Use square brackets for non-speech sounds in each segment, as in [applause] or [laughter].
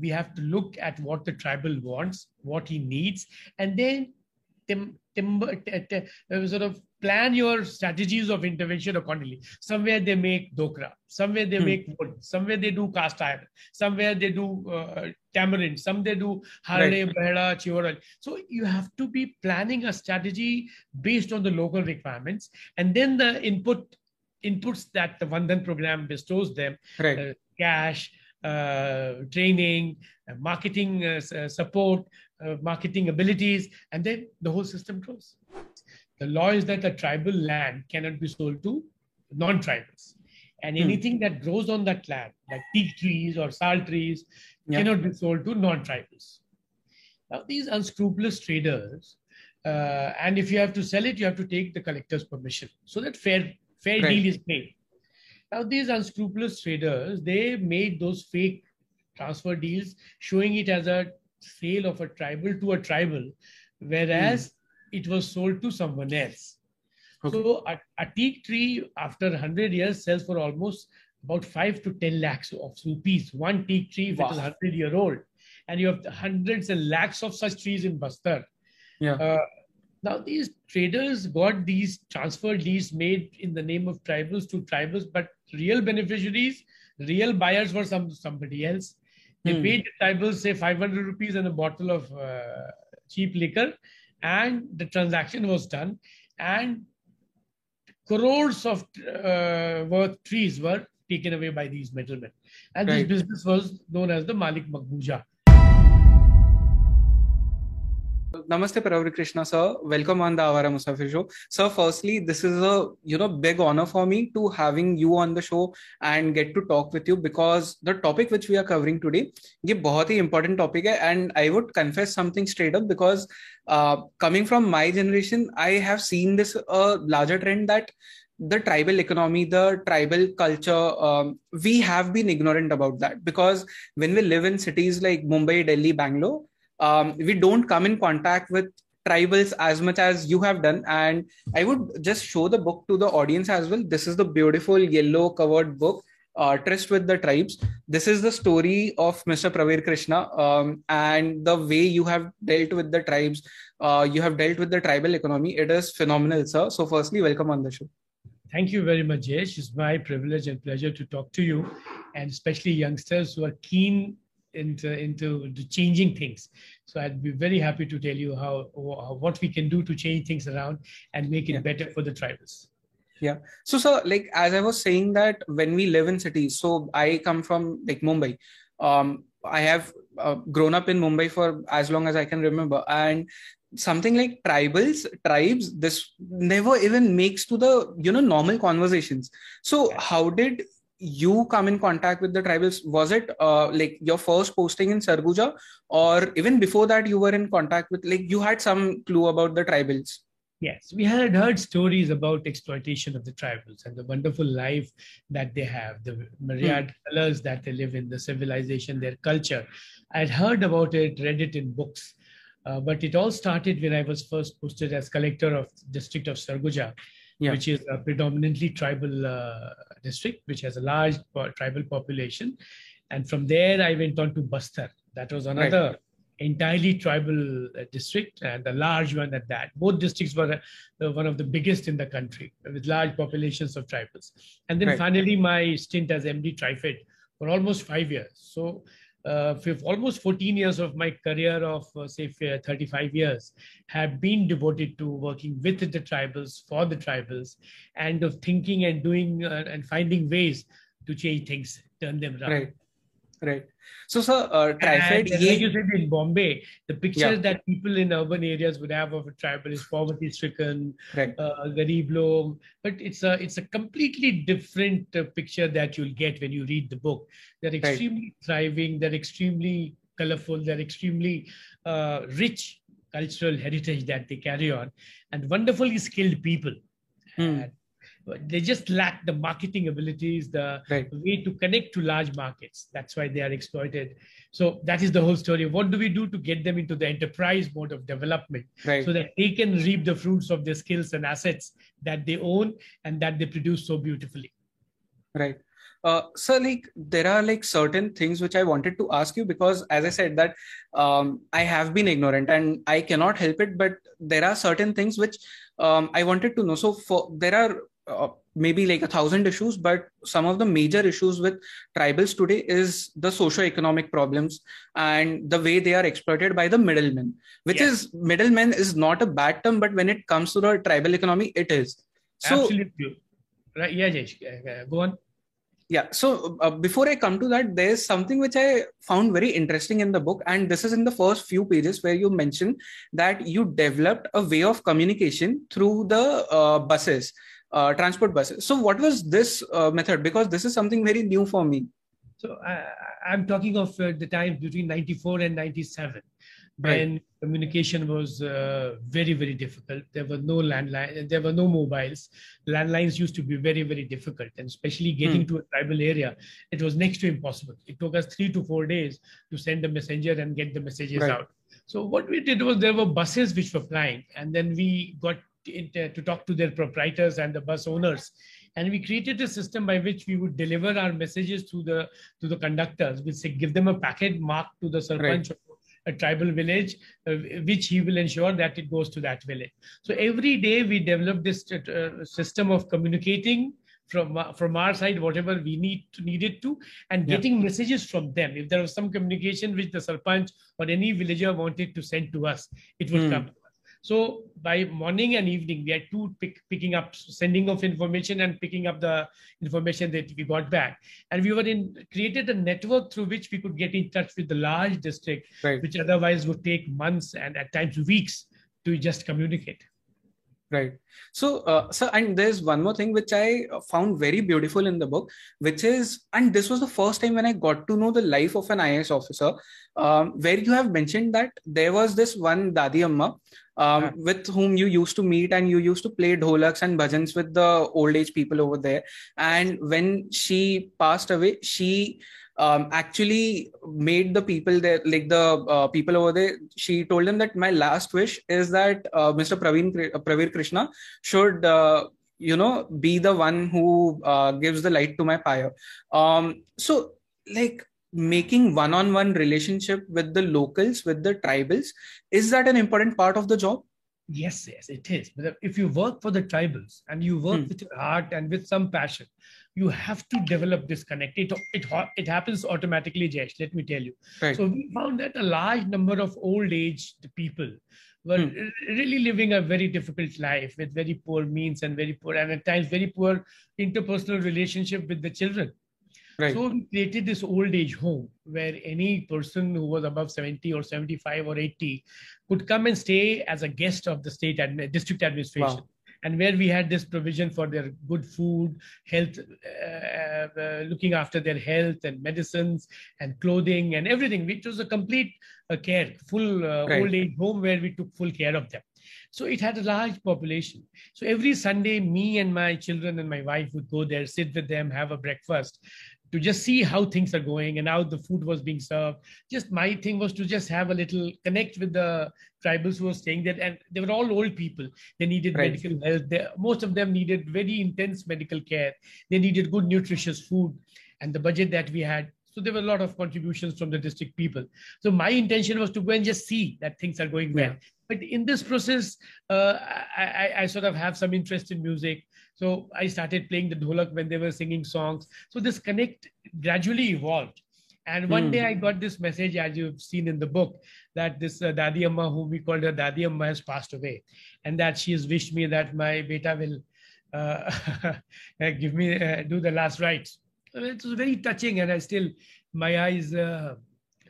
we have to look at what the tribal wants, what he needs, and then tim- timber, t- t- uh, sort of plan your strategies of intervention accordingly. Somewhere they make dokra, somewhere they Hmm. make wood, somewhere they do cast iron, somewhere they do uh, tamarind, some they do harde, Right. chivaral. So you have to be planning a strategy based on the local requirements, and then the input inputs that the Van Dhan program bestows them Right. uh, cash, uh, training, uh, marketing uh, uh, support, uh, marketing abilities, and then the whole system grows. The law is that a tribal land cannot be sold to non-tribals, and Hmm. anything that grows on that land, like teak trees or sal trees, Yeah. cannot be sold to non-tribals. Now, these unscrupulous traders, uh, and if you have to sell it, you have to take the collector's permission, so that fair fair Right. deal is made. Now, these unscrupulous traders, they made those fake transfer deals, showing it as a sale of a tribal to a tribal, whereas it was sold to someone else. Okay. So, a, a teak tree after 100 years sells for almost about 5 to 10 lakhs of rupees. One teak tree, if it is Wow. 100 year old, and you have hundreds and lakhs of such trees in Bastar. Yeah. Uh, now, these traders got these transfer deeds made in the name of tribals to tribals, but real beneficiaries, real buyers were some somebody else. They Hmm. paid the tribals, say, 500 rupees and a bottle of uh, cheap liquor, and the transaction was done. And crores of uh, worth trees were taken away by these middlemen. And Right. this business was known as the Malik Makbuja. Namaste Pravir Krishna sir, welcome on the Awaara Musaafir show. Sir, firstly, this is a you know big honor for me to having you on the show and get to talk with you because the topic which we are covering today, ये बहुत ही important topic and I would confess something straight up because uh, coming from my generation, I have seen this uh, larger trend that the tribal economy, the tribal culture, um, we have been ignorant about that because when we live in cities like Mumbai, Delhi, Bangalore, um, we don't come in contact with tribals as much as you have done. And i would just show the book to the audience as well. This is the beautiful yellow covered book uh, with the tribes. This is the story of mr pravir krishna um, and the way you have dealt with the tribes uh, you have dealt with the tribal economy. It is phenomenal sir. So firstly welcome on the show. Thank you very much, Jayesh. It's my privilege and pleasure to talk to you, and especially youngsters who are keen into into changing things. So I'd be very happy to tell you how, what we can do to change things around and make it Yeah. better for the tribals. Yeah so sir like as i was saying that when we live in cities so i come from like mumbai um i have uh, grown up in mumbai for as long as i can remember and something like tribals tribes this never even makes to the you know normal conversations so Yeah. how did you come in contact with the tribals was it uh, like your first posting in sarguja or even before that you were in contact with like you had some clue about the tribals Yes, we had heard stories about exploitation of the tribals and the wonderful life that they have, the myriad colors that they live in, the civilization, their culture. I'd heard about it, read it in books, uh, but it all started when I was first posted as collector of district of Sarguja, Yeah. which is a predominantly tribal uh, district, which has a large tribal population. And from there, I went on to Bastar. That was another entirely tribal uh, district and a large one at that. Both districts were uh, one of the biggest in the country with large populations of tribals. And then Right. finally, my stint as MD Trifed for almost five years. So, uh, almost 14 years of my career of, uh, say, 35 years have been devoted to working with the tribals, for the tribals, and of thinking and doing uh, and finding ways to change things, turn them around. right right so sir uh, And trifid like you said in Bombay, the pictures Yeah. that people in urban areas would have of a tribal is poverty-stricken, right uh, garib log. But it's a it's a completely different uh, picture that you'll get when you read the book. They're extremely thriving. They're extremely colorful. They're extremely uh, rich cultural heritage that they carry on, and wonderfully skilled people. Hmm. They just lack the marketing abilities, the right way to connect to large markets. That's why they are exploited. So that is the whole story. What do we do to get them into the enterprise mode of development right so that they can reap the fruits of their skills and assets that they own and that they produce so beautifully? right uh, so like there are like certain things which i wanted to ask you because as i said that um, i have been ignorant and i cannot help it but there are certain things which um, i wanted to know so for there are uh, maybe like a thousand issues but some of the major issues with tribals today is the socio-economic problems and the way they are exploited by the middlemen which yes. is middlemen is not a bad term but when it comes to the tribal economy it is. So absolutely. Right yeah Jayesh, go on. Yeah so uh, before i come to that there's something which i found very interesting in the book and this is in the first few pages where you mention that you developed a way of communication through the uh, buses uh, transport buses. So, what was this uh, method? Because this is something very new for me. So, I, am talking of uh, the time between 94 and 97 when right. communication was uh, very very difficult there were no landline there were no mobiles landlines used to be very very difficult and especially getting hmm. to a tribal area it was next to impossible it took us 3 to 4 days to send a messenger and get the messages right. out so what we did was there were buses which were flying and then we got to, to talk to their proprietors and the bus owners and we created a system by which we would deliver our messages to the to the conductors we say give them a packet marked to the sarpanch right. a tribal village uh, which he will ensure that it goes to that village so every day we develop this uh, system of communicating from uh, from our side whatever we need to, needed to and yeah. getting messages from them if there was some communication which the sarpanch or any villager wanted to send to us it would mm. come so by morning and evening, we had two pick, picking up, sending of information and picking up the information that we got back. And we were in created a network through which we could get in touch with the large district, right. which otherwise would take months and at times weeks to just communicate right so uh, so and there's one more thing which i found very beautiful in the book which is and this was the first time when i got to know the life of an IAS officer um, where you have mentioned that there was this one dadi amma um, yeah. with whom you used to meet and you used to play dholaks and bhajans with the old age people over there and when she passed away she um, actually made the people there, like the uh, people over there, she told them that my last wish is that uh, Mr. Praveen Pravir Krishna should. Uh, you know, be the one who uh, gives the light to my fire. Um, so, like making one-on-one relationship with the locals, with the tribals, is that an important part of the job? Yes, yes, it is. But if you work for the tribals and you work hmm. with your heart and with some passion, you have to develop this connect. It, it, it happens automatically, Jayesh, let me tell you. Right. So we found that a large number of old age people were hmm. really living a very difficult life with very poor means and very poor, and at times very poor interpersonal relationship with the children. Right. So we created this old age home where any person who was above 70 or 75 or 80 could come and stay as a guest of the state and district administration. Wow and where we had this provision for their good food, health, uh, uh, looking after their health and medicines and clothing and everything, which was a complete uh, care, full uh, right. old age home where we took full care of them. So it had a large population. So every Sunday, me and my children and my wife would go there, sit with them, have a breakfast, to just see how things are going and how the food was being served. Just my thing was to just have a little connect with the tribals who were staying there, and they were all old people. They needed right. medical help. They, most of them needed very intense medical care. They needed good nutritious food, and the budget that we had. So there were a lot of contributions from the district people. So my intention was to go and just see that things are going well. But in this process, uh, I, I, I sort of have some interest in music. So I started playing the dholak when they were singing songs. So this connect gradually evolved. And one mm. day I got this message, as you've seen in the book, that this uh, Dadi Amma, whom we called her Dadi Amma, has passed away. And that she has wished me that my beta will uh, [laughs] give me, uh, do the last rites. It was very touching. And I still, my eyes uh,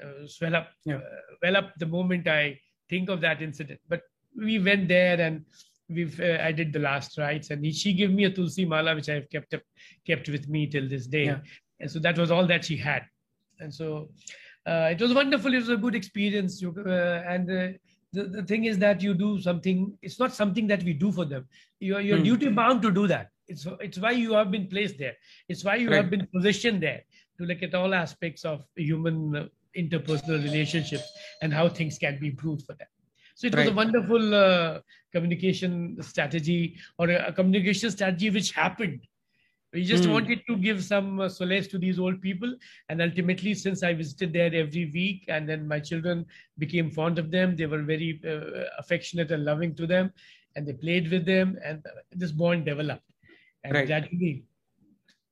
uh, swell up, yeah. Uh, well up the moment I think of that incident. But we went there and we've uh, I did the last rites, and he, she gave me a tulsi mala, which I've kept up, kept with me till this day. Yeah. And so that was all that she had, and so uh, it was wonderful. It was a good experience, you, uh, and. Uh, the, the thing is that you do something it's not something that we do for them you're, you're mm. duty bound to do that it's it's why you have been placed there it's why you right. have been positioned there to look at all aspects of human uh, interpersonal relationships and how things can be improved for them so it right. was a wonderful uh, communication strategy or a, communication strategy which happened We just Hmm. wanted to give some uh, solace to these old people. And ultimately, since I visited there every week, and then my children became fond of them, they were very uh, affectionate and loving to them, and they played with them, and this bond developed. And Right. gradually,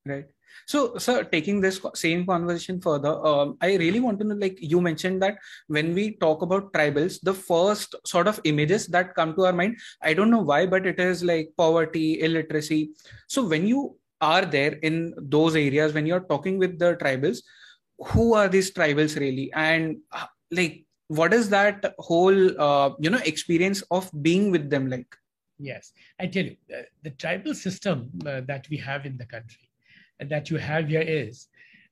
Right. So, sir, taking this same conversation further, um, I really want to know like you mentioned that when we talk about tribals, the first sort of images that come to our mind, I don't know why, but it is like poverty, illiteracy. So, when you are there in those areas, when you're talking with the tribals, who are these tribals really? And uh, like, what is that whole, uh, you know, experience of being with them like? Yes, I tell you, uh, the tribal system uh, that we have in the country that you have here is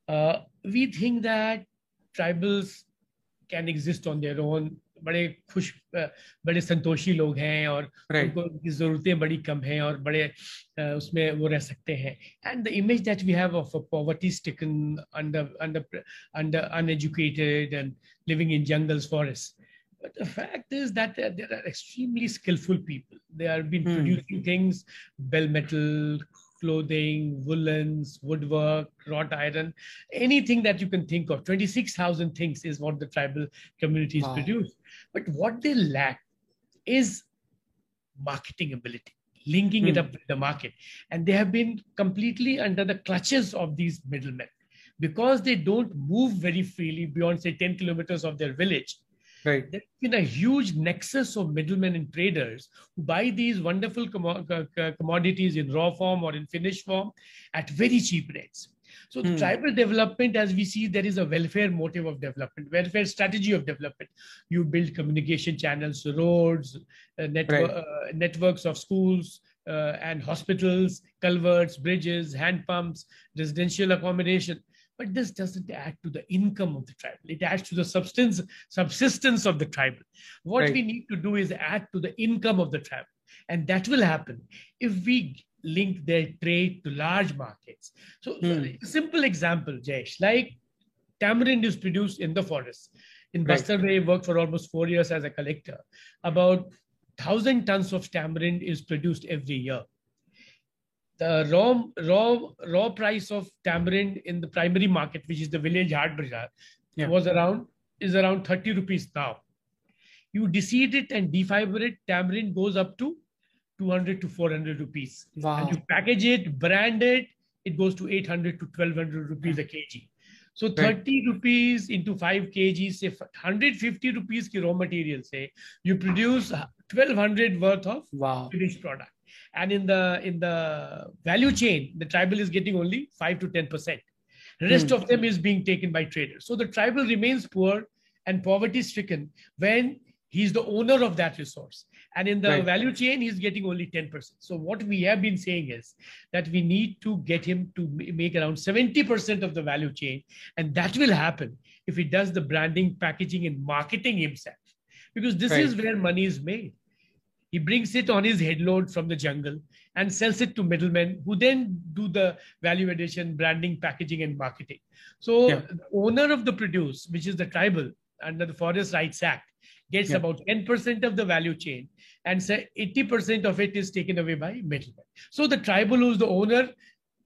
uh, we think that tribals can exist on their own. बड़े खुश uh, बड़े संतोषी लोग हैं और Right. उनको उनकी जरूरतें बड़ी कम हैं और बड़े uh, उसमें वो रह सकते हैं and the image that we have of a poverty stricken under under under uneducated and living in jungles forests but the fact is that there there are extremely skillful people they are been Hmm. producing things bell metal clothing woolens woodwork wrought iron anything that you can think of 26000 things is what the tribal communities Wow. produce but what they lack is marketing ability, linking it Hmm. up with the market. And they have been completely under the clutches of these middlemen because they don't move very freely beyond, say, 10 kilometers of their village. Right. There's been a huge nexus of middlemen and traders who buy these wonderful commo- co- co- commodities in raw form or in finished form at very cheap rates. So the Hmm. tribal development, as we see, there is a welfare motive of development, welfare strategy of development. You build communication channels, roads, uh, network, Right. uh, networks of schools uh, and hospitals, culverts, bridges, hand pumps, residential accommodation. But this doesn't add to the income of the tribal. It adds to the substance, subsistence of the tribal. What Right. we need to do is add to the income of the tribal. And that will happen if we link their trade to large markets. So, Hmm. a simple example, Jayesh, like tamarind is produced in the forest. In Right. Bastar, where I worked for almost four years as a collector, about 1,000 tons of tamarind is produced every year. The raw, raw, raw price of tamarind in the primary market, which is the village hard bazaar, Yeah. was around is around 30 rupees now. You deseed it and defiber it, tamarind goes up to 200 to 400 rupees. Wow. And you package it, brand it, it goes to 800 to 1200 rupees a kg. So 30 rupees into 5 kgs, say 150 rupees ki raw material say, you produce 1200 worth of Wow. finished product. And in the in the value chain, the tribal is getting only 5 to 10%. Rest Hmm. of them is being taken by traders. So the tribal remains poor and poverty stricken when he's the owner of that resource. And in the Right. value chain, he's getting only 10%. So what we have been saying is that we need to get him to make around 70% of the value chain. And that will happen if he does the branding, packaging, and marketing himself. Because this Right. is where money is made. He brings it on his headload from the jungle and sells it to middlemen who then do the value addition, branding, packaging, and marketing. So Yeah. the owner of the produce, which is the tribal under the Forest Rights Act, gets Yeah. about 10% of the value chain and say 80% of it is taken away by middlemen. So the tribal who's the owner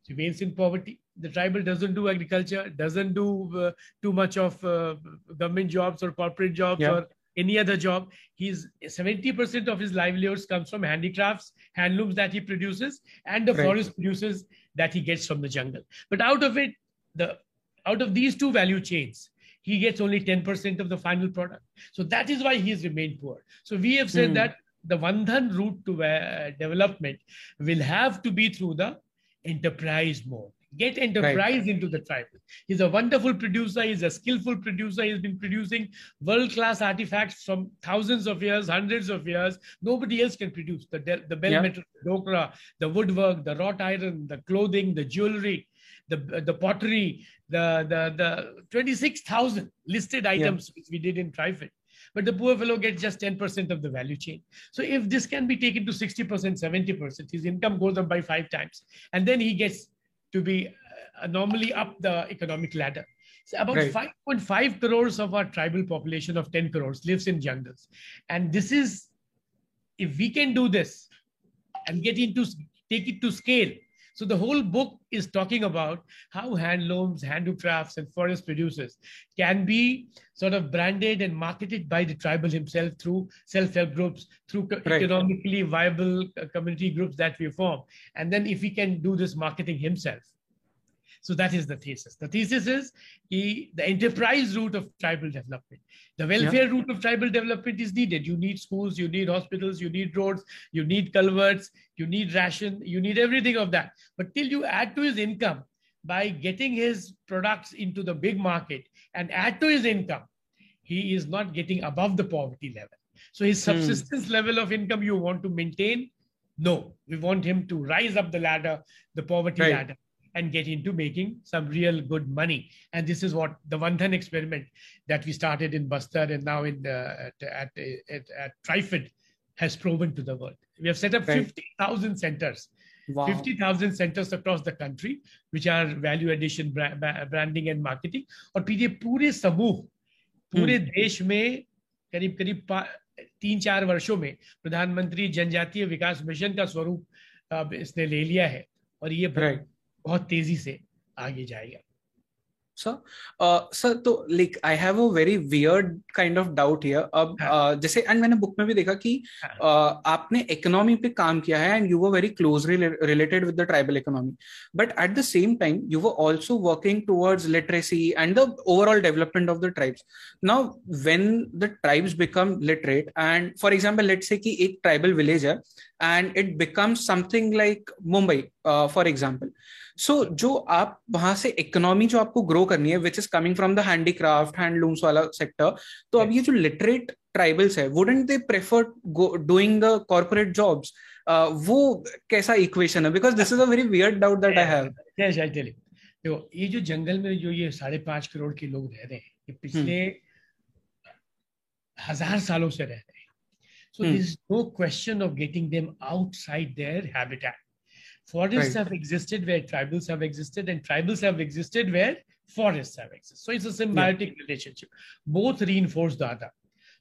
remains in poverty. The tribal doesn't do agriculture, doesn't do uh, too much of uh, government jobs or corporate jobs Yeah. or any other job. He's 70% of his livelihoods comes from handicrafts, handlooms that he produces, and the Right. forest produces that he gets from the jungle. But out of it, the out of these two value chains, he gets only 10% of the final product. So that is why he's remained poor. So we have said Hmm. that the Van Dhan route to uh, development will have to be through the enterprise mode. Get enterprise into the tribal. He's a wonderful producer. He's a skillful producer. He's been producing world-class artifacts from thousands of years, hundreds of years. Nobody else can produce the the bell Yeah. metal, the dokra, the woodwork, the wrought iron, the clothing, the jewelry, the the pottery, the the the twenty six thousand listed items which we did in TRIFED. But the poor fellow gets just 10% of the value chain. So if this can be taken to 60%, 70%, his income goes up by five times. And then he gets to be uh, normally up the economic ladder. So about Right. 5.5 crores of our tribal population of 10 crores lives in jungles. And this is, if we can do this and get into, take it to scale, So the whole book is talking about how handlooms, handicrafts, and forest producers can be sort of branded and marketed by the tribal himself through self-help groups, through right. economically viable uh, community groups that we form. And then if he can do this marketing himself, so that is the thesis. The thesis is he, the enterprise route of tribal development. The welfare yeah. route of tribal development is needed. You need schools, you need hospitals, you need roads, you need culverts, you need ration, you need everything of that. But till you add to his income by getting his products into the big market and add to his income, he is not getting above the poverty level. So his hmm. subsistence level of income you want to maintain? No, we want him to rise up the ladder, the poverty right. ladder and get into making some real good money. And this is what the Van Dhan experiment that we started in Bastar and now in uh, at, at, at, at TRIFED has proven to the world. We have set up right. 50,000 centers. Wow. 50,000 centers across the country, which are value addition brand, branding and marketing. और PDA पूरे समूह पूरे Desh में करीब करीब तीन चार वर्षों में प्रधानमंत्री जनजातीय विकास मिशन का स्वरूप अब इसने ले लिया है और ये right. बहुत तेज़ी से आगे जाएगा। सर सर तो like I have a very weird kind of doubt here अब हाँ. uh, जैसे एंड मैंने बुक में भी देखा कि हाँ. uh, आपने इकोनॉमी पे काम किया है and you were very closely related with the tribal economy but at the same time you were also working towards literacy and the overall development of the tribes now when the tribes become literate and for example let's say कि एक tribal village है and it becomes something like Mumbai for example so जो आप वहाँ से economy जो आपको grow करनी है which is coming from the handicraft handlooms वाला सेक्टर तो अब ये जो लिटरेट ट्राइबल्स है wouldn't they prefer doing the corporate jobs वो कैसा इक्वेशन है? Because this is a very weird doubt that I have देखो ये जो जंगल में जो ये साढ़े पाँच करोड़ के लोग रह रहे हैं ये पिछले hmm. हज़ार सालों से रह रहे हैं। So this no question of getting them outside their habitat Forests right. have existed where tribals have existed, and tribals have existed where forests have existed. So it's a symbiotic yeah. relationship. Both reinforce the other.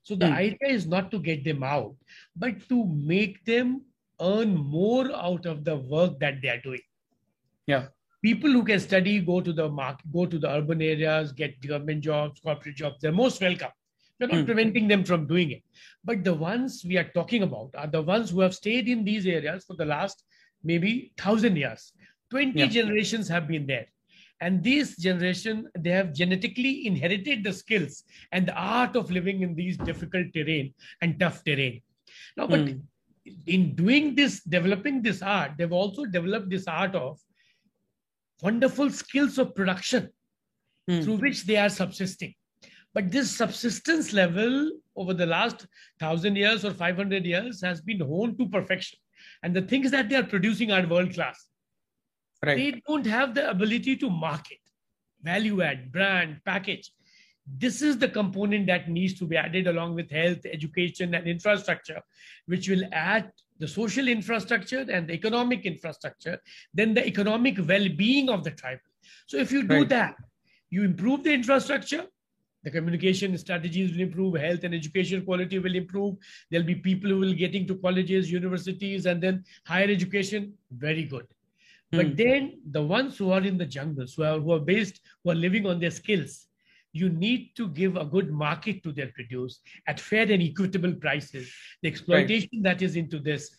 So the mm. idea is not to get them out, but to make them earn more out of the work that they are doing. Yeah. People who can study, go to the market, go to the urban areas, get government jobs, corporate jobs, they're most welcome. We're not mm. preventing them from doing it. But the ones we are talking about are the ones who have stayed in these areas for the last maybe 1000 years 20 yeah. generations have been there and this generation they have genetically inherited the skills and the art of living in these difficult terrain and tough terrain now but mm. in doing this developing this art they've also developed this art of wonderful skills of production mm. through which they are subsisting but this subsistence level over the last 1000 years or 500 years has been honed to perfection and the things that they are producing are world class. Right. They don't have the ability to market, value add, brand, package. This is the component that needs to be added along with health, education, and infrastructure, which will add the social infrastructure and the economic infrastructure, then the economic well being of the tribe. So, if you do right. that, you improve the infrastructure, the communication strategies will improve health and education quality will improve there'll be people who will get into colleges universities and then higher education very good mm. but then the ones who are in the jungles who are, who are based who are living on their skills you need to give a good market to their produce at fair and equitable prices the exploitation right. that is into this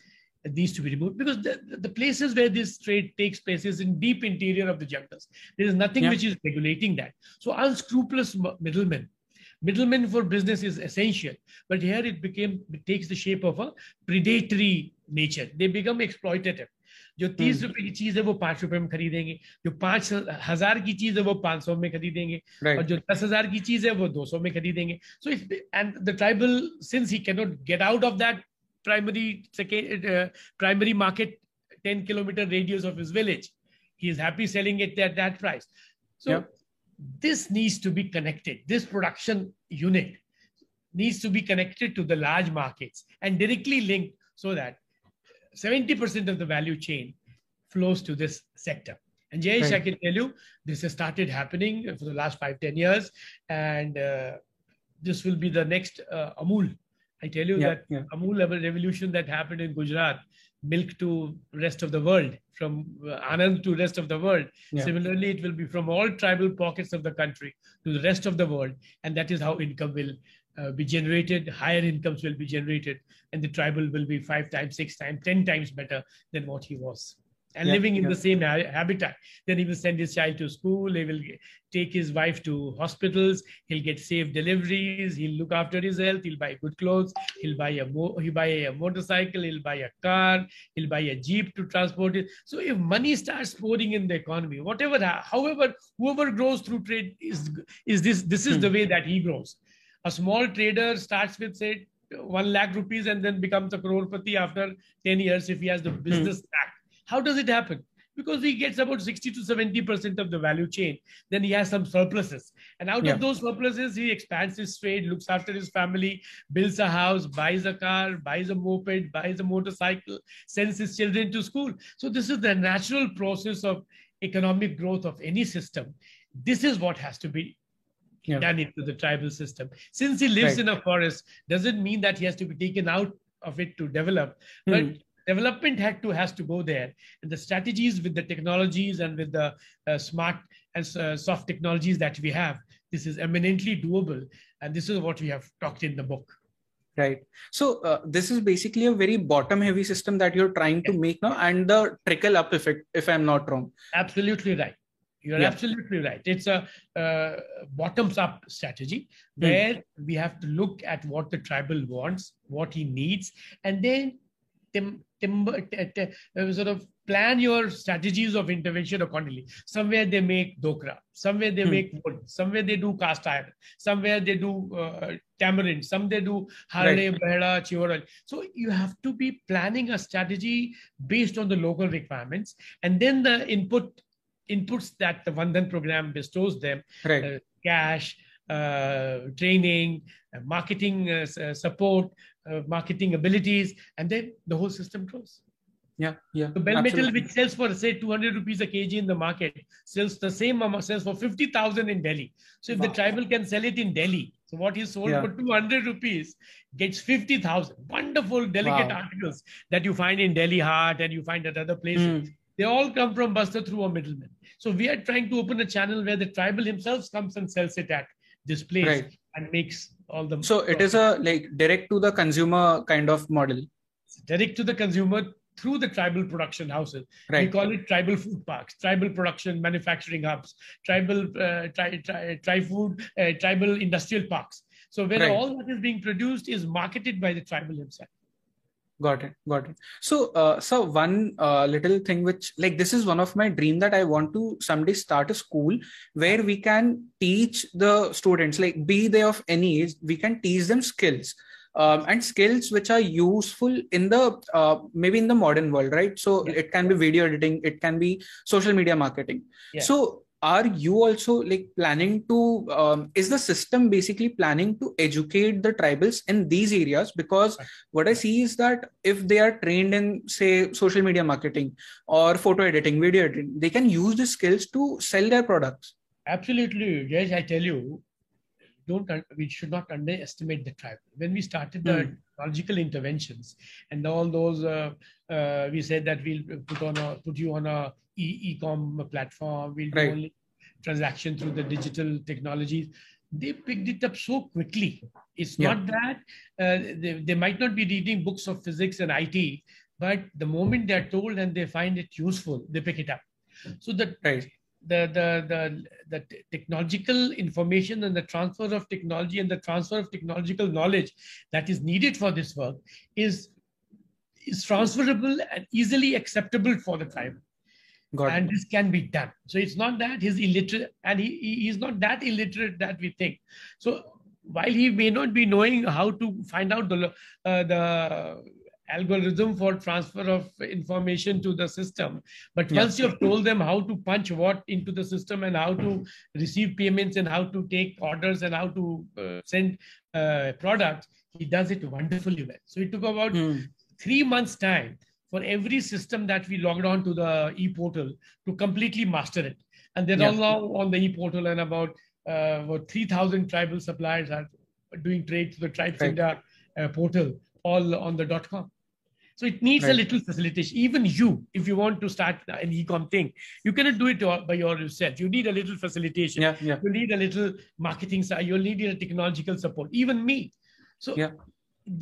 needs to be removed because the, the places where this trade takes place is in deep interior of the jungles. There is nothing yeah. which is regulating that. So unscrupulous middlemen, middlemen for business is essential, but here it became it takes the shape of a predatory nature. They become exploitative. जो तीस hmm. रुपए की चीज है वो पांच रुपए में खरीदेंगे जो पांच हजार की चीज है वो पांच सौ में खरीदेंगे right. और जो दस हजार की चीज है वो दो सौ में खरीदेंगे so if and the tribal since he can not gate out of that primary second, uh, primary market 10 kilometer radius of his village he is happy selling it at that price so yep. this needs to be connected this production unit needs to be connected to the large markets and directly linked so that 70% of the value chain flows to this sector and Jayesh, right. I can tell you, this has started happening for the last five, 10 years. And uh, this will be the next uh, Amul I tell you yeah, that yeah. Amul revolution that happened in Gujarat milk to rest of the world, from uh, Anand to rest of the world. Yeah. Similarly, it will be from all tribal pockets of the country to the rest of the world. And that is how income will uh, be generated, higher incomes will be generated, and the tribal will be five times, six times, 10 times better than what he was and Yeah, living in yeah. the same habitat. Then he will send his child to school. He will take his wife to hospitals. He'll get safe deliveries. He'll look after his health. He'll buy good clothes. He'll buy a mo- he'll buy a motorcycle. He'll buy a car. He'll buy a jeep to transport it. So if money starts pouring in the economy, whatever, however, whoever grows through trade is is this this is Hmm. the way that he grows. A small trader starts with say one lakh rupees and then becomes a crorepati after 10 years if he has the business back. How does it happen? Because he gets about 60 to 70% of the value chain. Then he has some surpluses. And out Yeah. of those surpluses, he expands his trade, looks after his family, builds a house, buys a car, buys a moped, buys a motorcycle, sends his children to school. So this is the natural process of economic growth of any system. This is what has to be Yeah. done into the tribal system. Since he lives Right. in a forest, doesn't mean that he has to be taken out of it to develop. But Hmm. Development had to has to go there, and the strategies with the technologies and with the uh, smart and uh, soft technologies that we have, this is eminently doable, and this is what we have talked in the book. Right. So uh, this is basically a very bottom-heavy system that you're trying to make now, and the trickle up effect, if I'm not wrong. Absolutely right. You're Yeah. absolutely right. It's a uh, bottoms up strategy Hmm. where we have to look at what the tribal wants, what he needs, and then tim- timber, t- t- uh, sort of plan your strategies of intervention accordingly. Somewhere they make dokra, somewhere they Hmm. make wood, somewhere they do cast iron, somewhere they do uh, tamarind, some they do harde, behda, chivaral. So you have to be planning a strategy based on the local requirements, and then the input inputs that the Van Dhan program bestows them Right. uh, cash, training, uh, marketing uh, uh, support, uh, marketing abilities, and then the whole system grows. Yeah. Yeah. So Bell Metal, which sells for say 200 rupees a kg in the market, sells the same amount, sells for 50,000 in Delhi. So if the tribal can sell it in Delhi, so what is sold Yeah. for 200 rupees gets 50,000. Wonderful, delicate Wow. articles that you find in Delhi Haat and you find at other places. Hmm. They all come from Bastar through a middleman. So we are trying to open a channel where the tribal himself comes and sells it at this place Right. and makes all the So it is a like direct to the consumer kind of model. direct to the consumer through the tribal production houses. We call it tribal food parks, tribal production manufacturing hubs, tribal uh, tri, tri, tri food, uh, tribal industrial parks. So where Right. all that is being produced is marketed by the tribal himself. Got it. Got it. So, uh, so one uh, little thing which, like, this is one of my dream that I want to someday start a school where we can teach the students, like, be they of any age, we can teach them skills. Um, and skills which are useful in the uh, maybe in the modern world, right? So Yeah. it can be video editing, it can be social media marketing. Yeah. So are you also like planning to um, is the system basically planning to educate the tribals in these areas because what i see is that if they are trained in say social media marketing or photo editing video editing they can use the skills to sell their products Absolutely, yes. I tell you, don't we should not underestimate the tribe. When we started the Hmm. Technological interventions and all those, uh, uh, we said that we'll put on a put you on a e- e-com platform. We'll do Right. only transaction through the digital technologies. They picked it up so quickly. It's Yeah. not that uh, they, they might not be reading books of physics and IT, but the moment they're told and they find it useful, they pick it up. So the right the the the the technological information and the transfer of technology and the transfer of technological knowledge that is needed for this work is is transferable and easily acceptable for the tribe got and it this can be done. So it's not that he's illiterate and he, he he's not that illiterate that we think. So while he may not be knowing how to find out the uh, the algorithm for transfer of information to the system but Yeah. once you have told them how to punch what into the system and how to receive payments and how to take orders and how to uh, send uh, products he does it wonderfully well so it took about Hmm. three months time for every system that we logged on to the e-portal to completely master it. And they're all now on the e-portal and about, uh, about 3,000 tribal suppliers are doing trade to the Tribes Right. India uh, portal, all on the dot com. So it needs Right. a little facilitation. Even you, if you want to start an e-com thing, you cannot do it by yourself. You need a little facilitation. Yeah, yeah, You need a little marketing side. You'll need a technological support. Even me. So Yeah.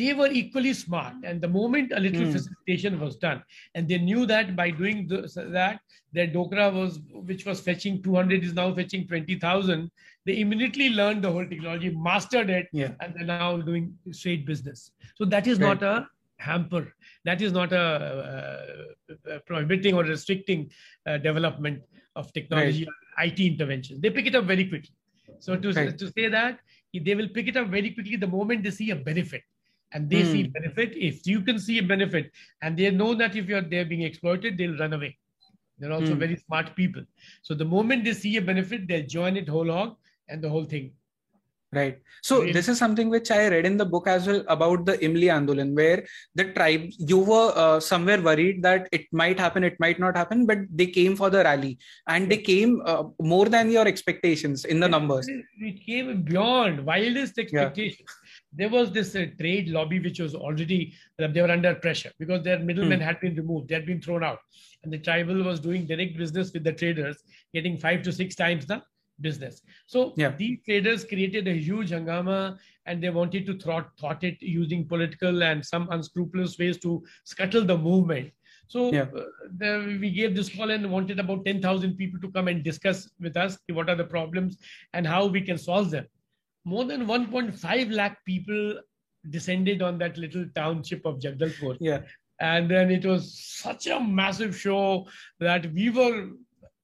they were equally smart. And the moment a little Hmm. facilitation was done, and they knew that by doing this, that, their Dokra was, which was fetching 200, is now fetching 20,000. They immediately learned the whole technology, mastered it, yeah. and they're now doing straight business. So that is Right. not a hamper. That is not a uh, uh, prohibiting or restricting uh, development of technology, IT interventions. They pick it up very quickly. So to, Right. to say that they will pick it up very quickly the moment they see a benefit. And they see Hmm. benefit. If you can see a benefit, and they know that if you're they're being exploited, they'll run away. They're also Hmm. very smart people. So the moment they see a benefit, they'll join it whole hog and the whole thing. Right. So this is something which I read in the book as well about the Imli Andolan, where the tribe, you were uh, somewhere worried that it might happen, it might not happen, but they came for the rally and they came uh, more than your expectations in the numbers. It came beyond wildest expectations. There was this uh, trade lobby which was already uh, they were under pressure because their middlemen Hmm. had been removed, they had been thrown out, and the tribal was doing direct business with the traders, getting five to six times the business. So Yeah. these traders created a huge hangama, and they wanted to thwart, thwart it using political and some unscrupulous ways to scuttle the movement. So Yeah. uh, the, we gave this call and wanted about 10,000 people to come and discuss with us what are the problems and how we can solve them. More than 1.5 lakh people descended on that little township of Jagdalpur. Yeah. And then it was such a massive show that we were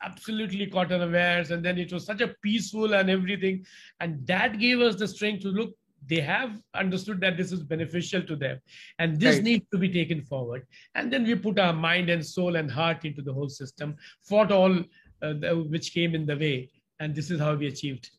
absolutely caught unawares. And then it was such a peaceful and everything. And that gave us the strength to look, they have understood that this is beneficial to them. And this Right. needs to be taken forward. And then we put our mind and soul and heart into the whole system, fought all uh, the, which came in the way. And this is how we achieved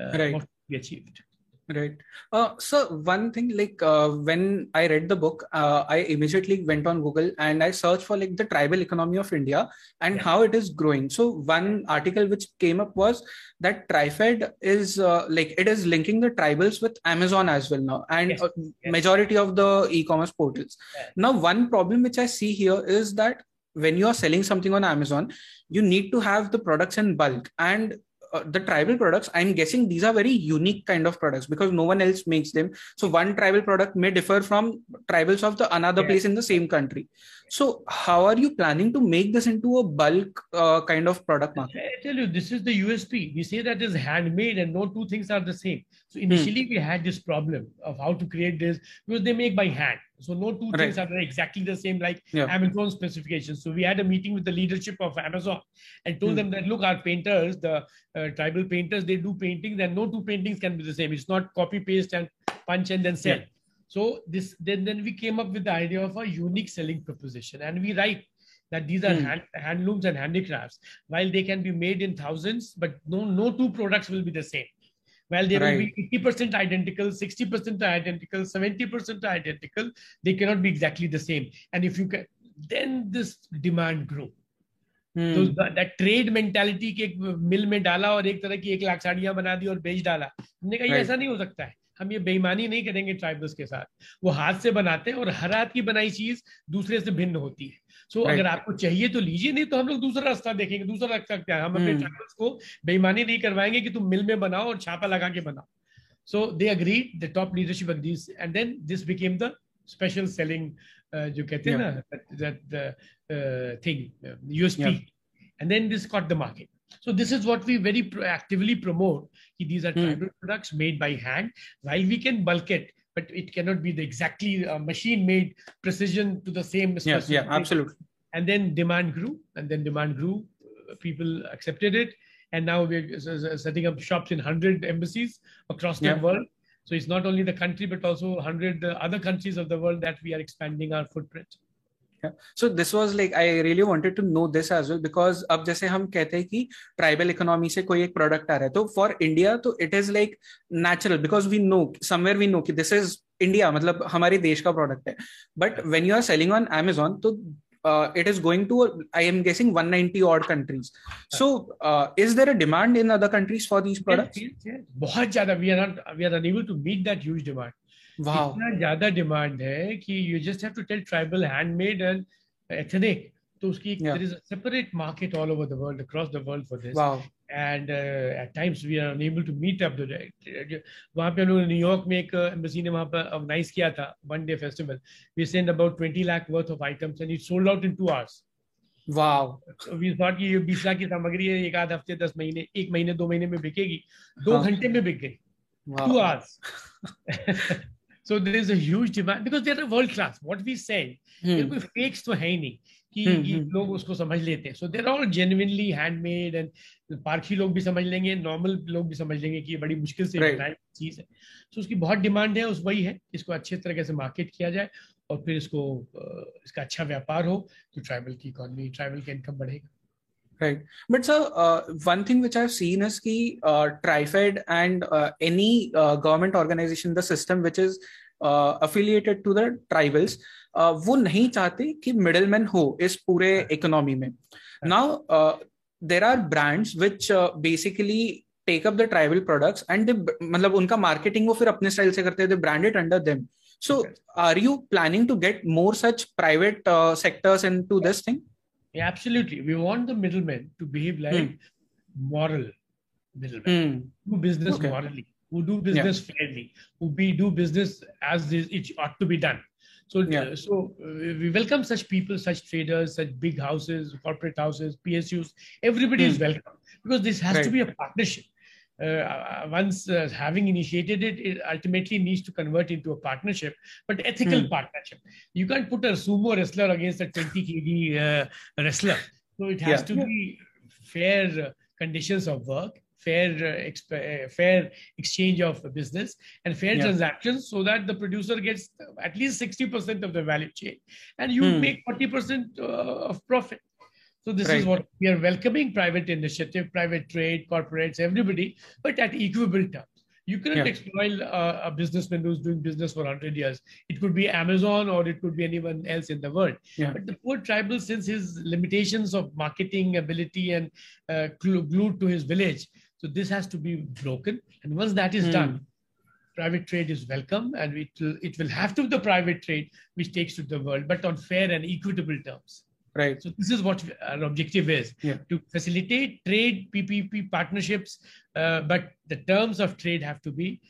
uh, Right. what we achieved. Right. Uh, so one thing, like uh, when I read the book, uh, I immediately went on Google and I searched for like the tribal economy of India and Yeah. how it is growing. So one article which came up was that TriFed is uh, like it is linking the tribals with Amazon as well now, and Yes. uh, Yes. majority of the e-commerce portals. Yeah. Now, one problem which I see here is that when you are selling something on Amazon, you need to have the products in bulk and uh, the tribal products i'm guessing these are very unique kind of products because no one else makes them so one tribal product may differ from tribals of the another Yeah. place in the same country so how are you planning to make this into a bulk uh, kind of product market I tell you, this is the USP. We say that is handmade and no two things are the same. So initially we had this problem of how to create this because they make by hand. So no two things are exactly the same like Yeah. Amazon specifications. So we had a meeting with the leadership of Amazon and told Hmm. them that look, our painters, the uh, tribal painters, they do paintings and no two paintings can be the same. It's not copy paste and punch and then sell. Yeah. So this then then we came up with the idea of a unique selling proposition and we write that these are Hmm. hand, handlooms and handicrafts while they can be made in thousands but no no two products will be the same while they will Right. be 80% identical 60% identical 70% identical they cannot be exactly the same and if you can then this demand grew Hmm. तो that trade mentality के एक मिल में डाला और एक तरह की एक लाख साड़ियां बना दी और बेच डाला हमने कहा ये Right. ऐसा नहीं हो सकता है हम ये बेईमानी नहीं करेंगे ट्राइबल्स के साथ। वो हाथ से बनाते हैं और हर हाथ की बनाई चीज़ दूसरे से भिन्न होती है। सो so, Right. अगर आपको चाहिए तो लीजिए नहीं तो हम लोग दूसरा रास्ता देखेंगे दूसरा रख सकते हैं? हम अपने. ट्राइबल्स को बेईमानी नहीं करवाएँगे कि तुम मिल में बनाओ और छापा लगा के बनाओ। So they agree the top leadership agrees and then this became the special selling जो कहते हैं ना that thing USP and then this got the market. So this is what we very actively promote. These are Hmm. tribal products made by hand. While we can bulk it, but it cannot be the exactly uh, machine-made precision to the same. yeah yeah absolutely And then demand grew, and then demand grew. Uh, People accepted it, and now we're setting up shops in hundred embassies across the Yeah. world. So it's not only the country, but also hundred uh, other countries of the world that we are expanding our footprint. So this was like I really wanted to know this as well because अब जैसे हम कहते हैं कि tribal economy से कोई एक product आ रहा है तो फॉर इंडिया तो it is like natural because we know somewhere we know कि दिस इज़ इंडिया मतलब हमारे देश का प्रोडक्ट है। But when you are selling on Amazon तो it is going to i am guessing 190 odd countries. So uh, is there a demand in other countries for these products? yes, yes, yes. बहुत ज़्यादा we are not we are unable to meet that huge demand. wow. इतना ज़्यादा demand है कि you just have to tell tribal handmade and ethnic तो उसकी there is a separate market all over the world across the world for this and at times we are to meet up पे हम लोग New York में एक uh, embassy ने पर organise किया था one day festival we send about twenty lakh worth of items and it sold out in hours ये की सामग्री है एक आध हफ़्ते दस महीने एक महीने दो महीने में बिकेगी। दो हाँ। घंटे में बिक गई। Two hours [laughs] hours so there is a huge demand because they're world class what we say ये Hmm. कोई fakes तो है ही नहीं कि हम्म, हम्म। लोग उसको समझ लेते हैं so there all genuinely handmade and पारखी लोग भी समझ लेंगे नॉर्मल लोग भी समझ लेंगे कि ये बड़ी मुश्किल से Right. चीज़ है तो उसकी बहुत डिमांड है उस वही है इसको अच्छे तरीके से मार्केट किया जाए और फिर इसको अ, इसका अच्छा व्यापार हो तो ट्राइबल की इकोनॉमी ट्राइबल का इनकम बढ़ेगा Right. But sir, uh, one thing which I've seen is ki uh, TriFed and uh, any uh, government organization, the system which is affiliated to the tribals वो नहीं चाहते कि middleman हो इस पूरे हाँ। इकोनॉमी में now there are brands which basically take up the tribal products and मतलब उनका मार्केटिंग वो फिर अपने स्टाइल से करते हैं branded under them so are you planning to get more such private sectors into this thing Absolutely. We want the middlemen to behave like mm. moral middlemen. Mm. Do business okay. morally. Who do business fairly, who be do business as it ought to be done. So, Yeah. so uh, we welcome such people, such traders, such big houses, corporate houses, PSUs. Everybody is Hmm. welcome because this has to be a partnership. Uh, once uh, having initiated it, it ultimately needs to convert into a partnership, but ethical Hmm. partnership. You can't put a sumo wrestler against a 20 kg uh, wrestler. So it has Yeah. to be fair uh, conditions of work, fair uh, exp- uh, fair exchange of business, and fair Yeah. transactions, so that the producer gets at least 60% of the value chain, and you Hmm. make 40% uh, of profit. So this is what we are welcoming private initiative, private trade, corporates, everybody, but at equable terms. You couldn't Yeah. exploit uh, a businessman who's doing business for 100 years. It could be Amazon or it could be anyone else in the world. Yeah. But the poor tribal, since his limitations of marketing ability and uh, glued to his village, so this has to be broken. And once that is Hmm. done, private trade is welcome and it will, it will have to be the private trade which takes to the world, but on fair and equitable terms. Right. So this is what our objective is Yeah. to facilitate trade, PPP partnerships, uh, but the terms of trade have to be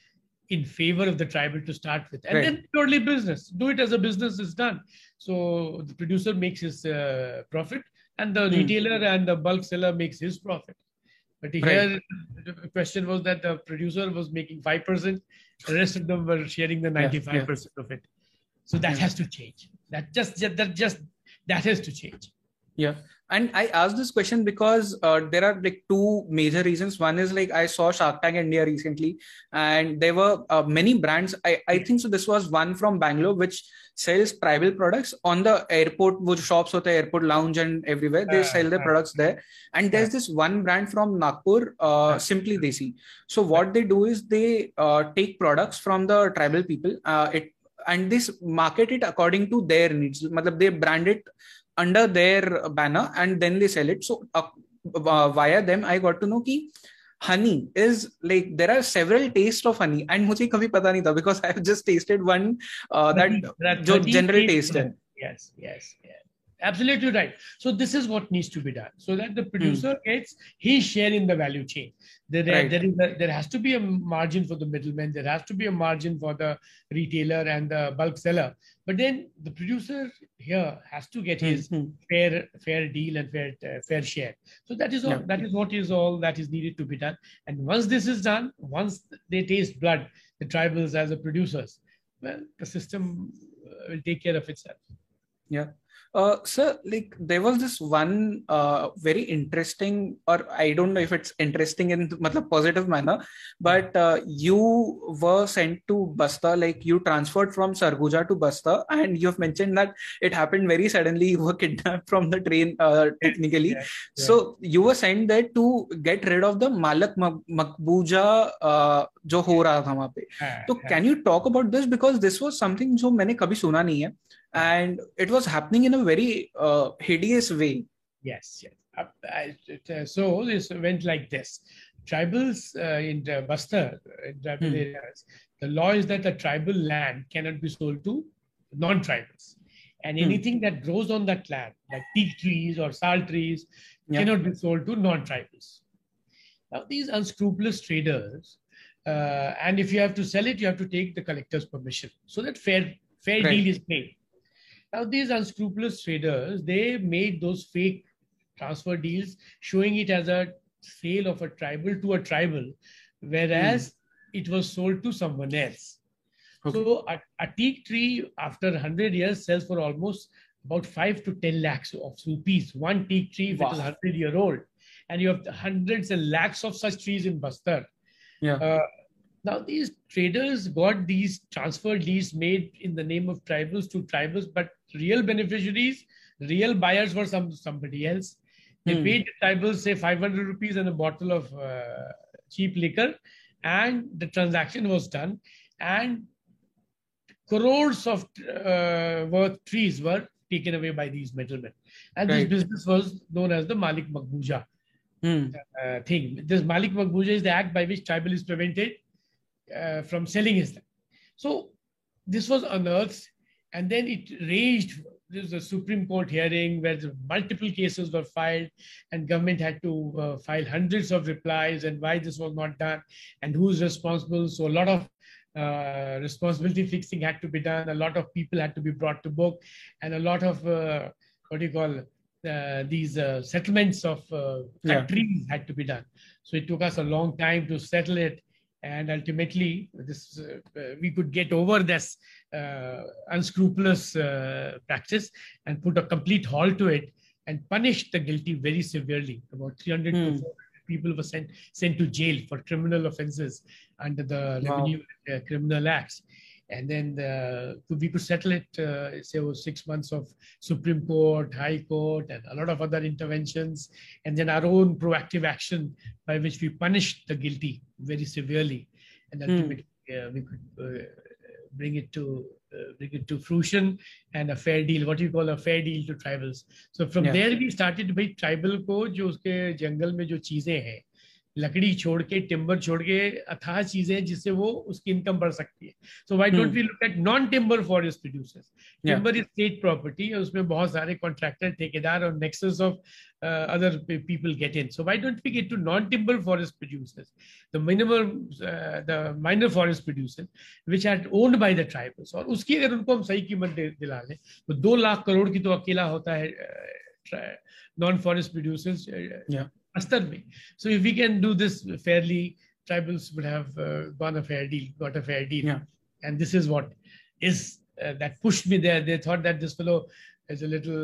in favor of the tribal to start with, and Right. then purely business. Do it as a business is done. So the producer makes his uh, profit, and the Hmm. retailer and the bulk seller makes his profit. But here, the question was that the producer was making five percent, the rest of them were sharing the Yeah, yeah. ninety-five percent of it. So that Yeah. has to change. That just that just that has to change. Yeah. And I asked this question because uh, there are like two major reasons. One is like I saw Shark Tank India recently, and there were uh, many brands. I, I think so. This was one from Bangalore which sells tribal products on the airport. Which shops hote hain, airport lounge and everywhere they sell their products there. And there's this one brand from Nagpur, uh, Simply Desi. So what they do is they uh, take products from the tribal people. Uh, it and this market it according to their needs. Matlab they brand it under their banner and then they sell it. So uh, uh, via them i got to know that honey is like there are several tastes of honey and mujhe kabhi pata nahi tha because i have just tasted one uh, that, that general taste yes yes yes. Absolutely right. So this is what needs to be done. So that the hmm. producer gets his share in the value chain. There, right. there, is a, there has to be a margin for the middleman. There has to be a margin for the retailer and the bulk seller. But then the producer here has to get his Hmm, hmm. fair fair deal and fair uh, fair share. So that is all. Yeah. That is what is all that is needed to be done. And once this is done, once they taste blood, the tribals as the producers, well, the system uh, will take care of itself. Uh, sir, so, like, there was this one uh, very interesting, or I don't know if it's interesting in matlab, positive manner, but uh, you were sent to Bastar, like, you transferred from Sarguja to Bastar, and you have mentioned that it happened very suddenly. [laughs] You were kidnapped from the train, uh, technically. Yeah, yeah. So, you were sent there to get rid of the Malik Makbuja, uh, जो हो so था वहां पे you talk about this because this was something was जो मैंने कभी सुना नहीं है and it was happening in a very uh, hideous way. Yes, yes. Uh, uh, so this went like this. Tribals uh, in the Bastar, in tribal hmm. areas, the law is that the tribal land cannot be sold to non-tribals. And hmm. anything that grows on that land, like teak trees or sal trees, yeah. cannot be sold to non-tribals. Now, these unscrupulous traders, uh, and if you have to sell it, you have to take the collector's permission so that fair fair right. deal is made. Now, these unscrupulous traders, they made those fake transfer deals showing it as a sale of a tribal to a tribal, whereas mm. it was sold to someone else. Okay. So a, a teak tree after 100 years sells for almost about 5 to 10 lakhs of rupees. One teak tree, wow. it is 100 year old. And you have hundreds and lakhs of such trees in Bastar. Yeah. Uh, now, these traders got these transfer deeds made in the name of tribals to tribals, but real beneficiaries, real buyers were some somebody else. They hmm. paid the tribals, say, 500 rupees and a bottle of uh, cheap liquor, and the transaction was done. And crores of uh, worth trees were taken away by these middlemen. And right. this business was known as the Malik Makbuja hmm. uh, thing. This Malik Makbuja is the act by which tribal is prevented uh, from selling his land. So this was unearthed, and then it raged. There was a Supreme Court hearing where multiple cases were filed, and government had to uh, file hundreds of replies and why this was not done and who's responsible. So a lot of uh, responsibility fixing had to be done. A lot of people had to be brought to book, and a lot of uh, what do you call uh, these uh, settlements of uh, countries yeah. had to be done. So it took us a long time to settle it and ultimately this uh, we could get over this uh, unscrupulous uh, practice and put a complete halt to it and punish the guilty very severely about 300 hmm. people were sent sent to jail for criminal offenses under the wow. revenue uh, criminal acts and then the, we could settle it, uh, say, was six months of Supreme Court, High Court, and a lot of other interventions, and then our own proactive action by which we punished the guilty very severely, and hmm. ultimately mm. uh, we could uh, bring it to uh, bring it to fruition and a fair deal. What you call a fair deal to tribals. So from yeah. there we started by tribal को जो उसके जंगल में जो चीजें हैं लकड़ी छोड़ के टिम्बर छोड़ के अथाह चीज़ें जिससे वो उसकी इनकम बढ़ सकती है। So why don't we look at non timber forest producers timber is state property उसमें बहुत सारे कॉन्ट्रैक्टर ठेकेदार और nexus of other people get in so why don't we get to non timber forest producers the minimum the minor forest producers which are owned by the tribals और उसकी अगर उनको हम सही कीमत दिला लें तो दो लाख करोड़ की तो अकेला होता है non forest producers Astar So if we can do this fairly, tribals would have uh, gone a fair deal, got a fair deal. Yeah. And this is what is uh, that pushed me there. They thought that this fellow is a little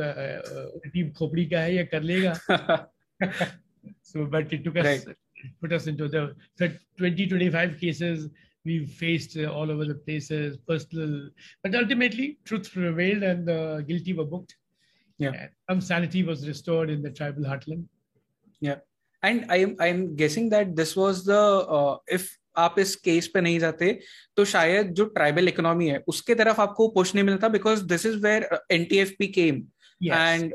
team uh, khopdi ka hai, ye kar lega. [laughs] so, but it took us, right. put us into the 20, 25 cases we faced uh, all over the places, personal, but ultimately truth prevailed and the guilty were booked. Yeah. And some sanity was restored in the tribal heartland. Yeah. And i am i am guessing that this was the uh, if आप इस case पे नहीं जाते तो शायद जो tribal economy है उसके तरफ़ आपको पुश नहीं मिलता because this is where NTFP came and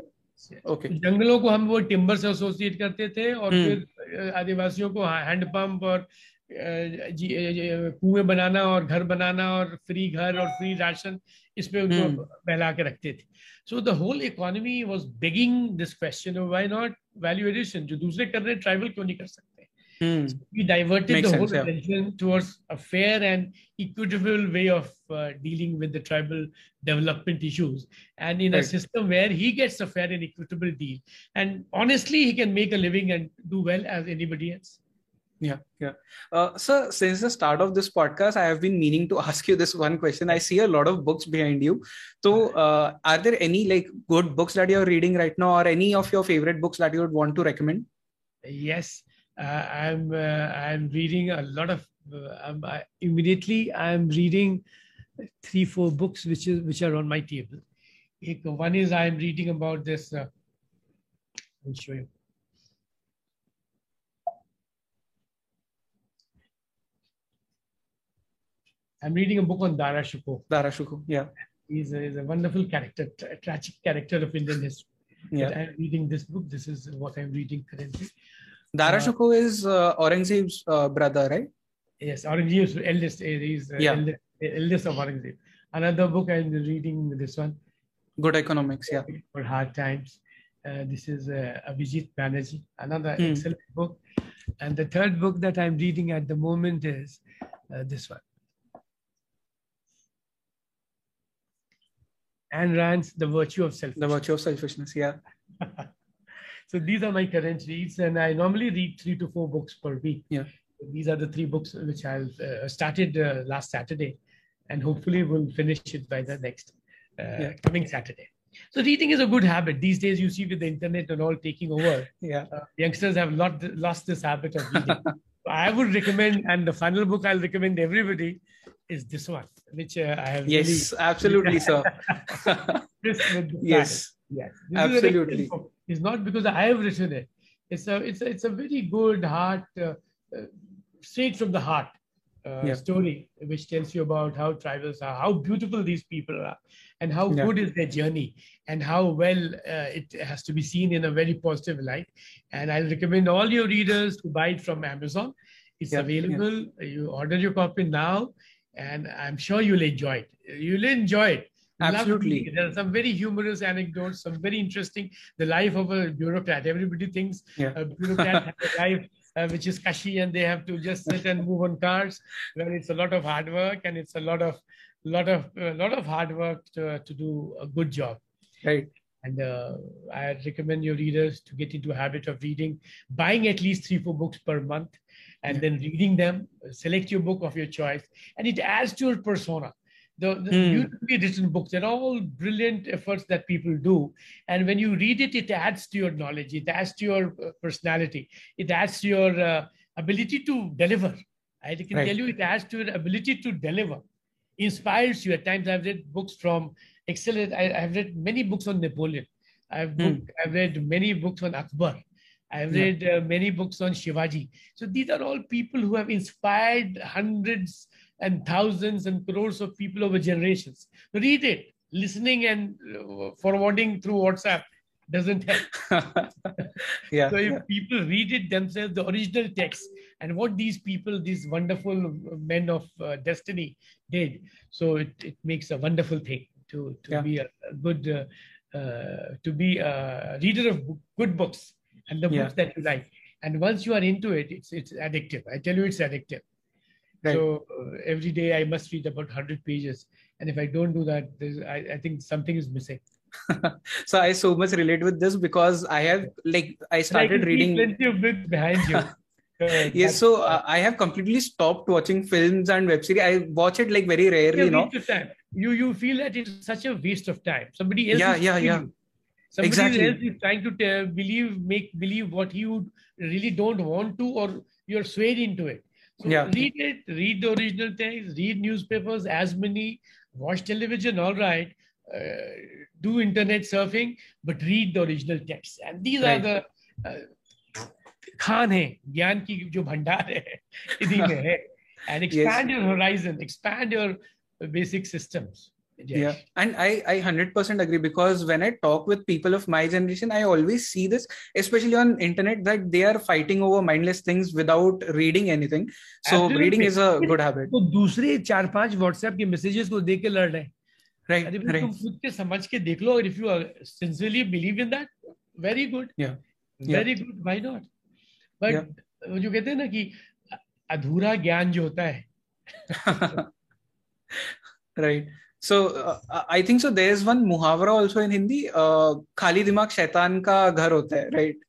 okay जंगलों को हम वो टिम्बर से एसोसिएट करते थे और hmm. फिर आदिवासियों को हैंडपंप और कुएं बनाना और घर बनाना और फ्री घर और फ्री राशन इस पे उनको hmm. बहला के रखते थे सो the whole economy was begging this question why not value addition जो दूसरे कर रहे ट्राइबल क्यों नहीं कर सकते Hmm. So we diverted Makes the sense, whole attention towards a fair and equitable way of uh, dealing with the tribal development issues and in right. a system where he gets a fair and equitable deal and honestly he can make a living and do well as anybody else yeah, yeah. Uh, so since the start of this podcast, I have been meaning to [laughs] ask you this one question. I see a lot of books behind you. So, uh, are there any like good books that you're reading right now, or any of your favorite books that you would want to recommend? Yes, uh, I'm. Uh, I'm reading a lot of. Uh, I'm, I, immediately, I'm reading three, four books which is which are on my table. One is I'm reading about this. Uh, I'll show you. I'm reading a book on Dara Shikoh. Dara Shikoh, yeah. He's a, he's a wonderful character, tra- tragic character of Indian history. Yeah. I'm reading this book. This is what I'm reading currently. Dara Uh, Shikoh is uh, Aurangzeb's uh, brother, right? Yes, Aurangzeb's eldest. eh, He's uh, Yeah. eldest, eldest of Aurangzeb. Another book I'm reading. This one Good economics, yeah. for hard times. Uh, this is uh, Abhijit Banerjee, another Hmm. excellent book. And the third book that I'm reading at the moment is uh, this one. Ayn Rand's The Virtue of Self. The virtue of selfishness, yeah. [laughs] so these are my current reads, and I normally read three to four books per week. Yeah. These are the three books which I've uh, started uh, last Saturday, and hopefully we'll finish it by the next uh, Yeah. coming Saturday. So reading is a good habit. These days, you see with the internet and all taking over, [laughs] Yeah. uh, youngsters have lot, lost this habit of reading. [laughs] I would recommend, and the final book I'll recommend everybody is this one, which uh, I have Yes, absolutely, sir. [laughs] really the yes. Yes, This is an excellent Absolutely. It's not because I have written it. It's a it's a, it's a very good heart, uh, uh, straight from the heart uh, Yeah. story, which tells you about how tribals are, how beautiful these people are, and how Yeah. good is their journey, and how well uh, it has to be seen in a very positive light. And I'll recommend all your readers to buy it from Amazon. It's Yeah, yeah. available. You order your copy now, and I'm sure you'll enjoy it. You'll enjoy it. Absolutely. There are some very humorous anecdotes, some very interesting. The life of a bureaucrat. Everybody thinks Yeah. a bureaucrat has a life uh, which is cushy and they have to just sit and move on cars. Well, it's a lot of hard work and it's a lot of lot of a lot of hard work to, to do a good job. Right. And uh, I recommend your readers to get into a habit of reading, buying at least three, four books per month, and then reading them. Select your book of your choice, and it adds to your persona. The, the Hmm. beautifully written books, they're all brilliant efforts that people do. And when you read it, it adds to your knowledge, it adds to your uh, personality, it adds to your uh, ability to deliver. I can Right. tell you, it adds to your ability to deliver, inspires you. At times, I've read books from excellent. I, I've read many books on Napoleon. I've, book, I've read many books on Akbar. I've Yeah. read uh, many books on Shivaji. So these are all people who have inspired hundreds and thousands and crores of people over generations. Read it. Listening and uh, forwarding through WhatsApp doesn't help. [laughs] yeah. So if yeah. people read it themselves, the original text, and what these people, these wonderful men of uh, destiny did, so it, it makes a wonderful thing to, to Yeah. be a, a good, uh, uh, to be a reader of book- good books and the Yeah. books that you like. And once you are into it, it's it's addictive. I tell you, it's addictive. Right. So uh, every day I must read about 100 pages. And if I don't do that, there's, I, I think something is missing. [laughs] so I so much relate with this because I have like I I started see reading. plenty of books behind you. [laughs] Uh, Yes, so uh, I have completely stopped watching films and web series. I watch it like very rarely, you know. waste of time. You you feel that it's such a waste of time. Somebody else Yeah, yeah, yeah. you. Somebody exactly. else is trying to tell, believe, make believe what you really don't want to, or you're swayed into it. So yeah. read it, read the original text, read newspapers, as many, watch television, all right, uh, do internet surfing, but read the original text. And these right. are the uh, khan hai, gyan ki jo bhandar hai, [laughs] idhi hai. And [laughs] expand your horizon, expand your basic systems. Yeah, and I I hundred percent agree because when I talk with people of my generation, I always see this, especially on internet, that they are fighting over mindless things without reading anything. So Absolutely. reading is a good habit, तो दूसरे चार पांच WhatsApp के messages को देख के लड़ रहे हैं right? अरे भाई, तुम Right. खुद के समझ के देख लो if you sincerely believe in that very good Yeah. Yeah. Very good why not but Yeah. जो कहते हैं ना कि अधूरा ज्ञान जो होता है [laughs] right. so uh, i think so there's one muhavara also in hindi uh, khali dimag shaitan ka ghar hota hai right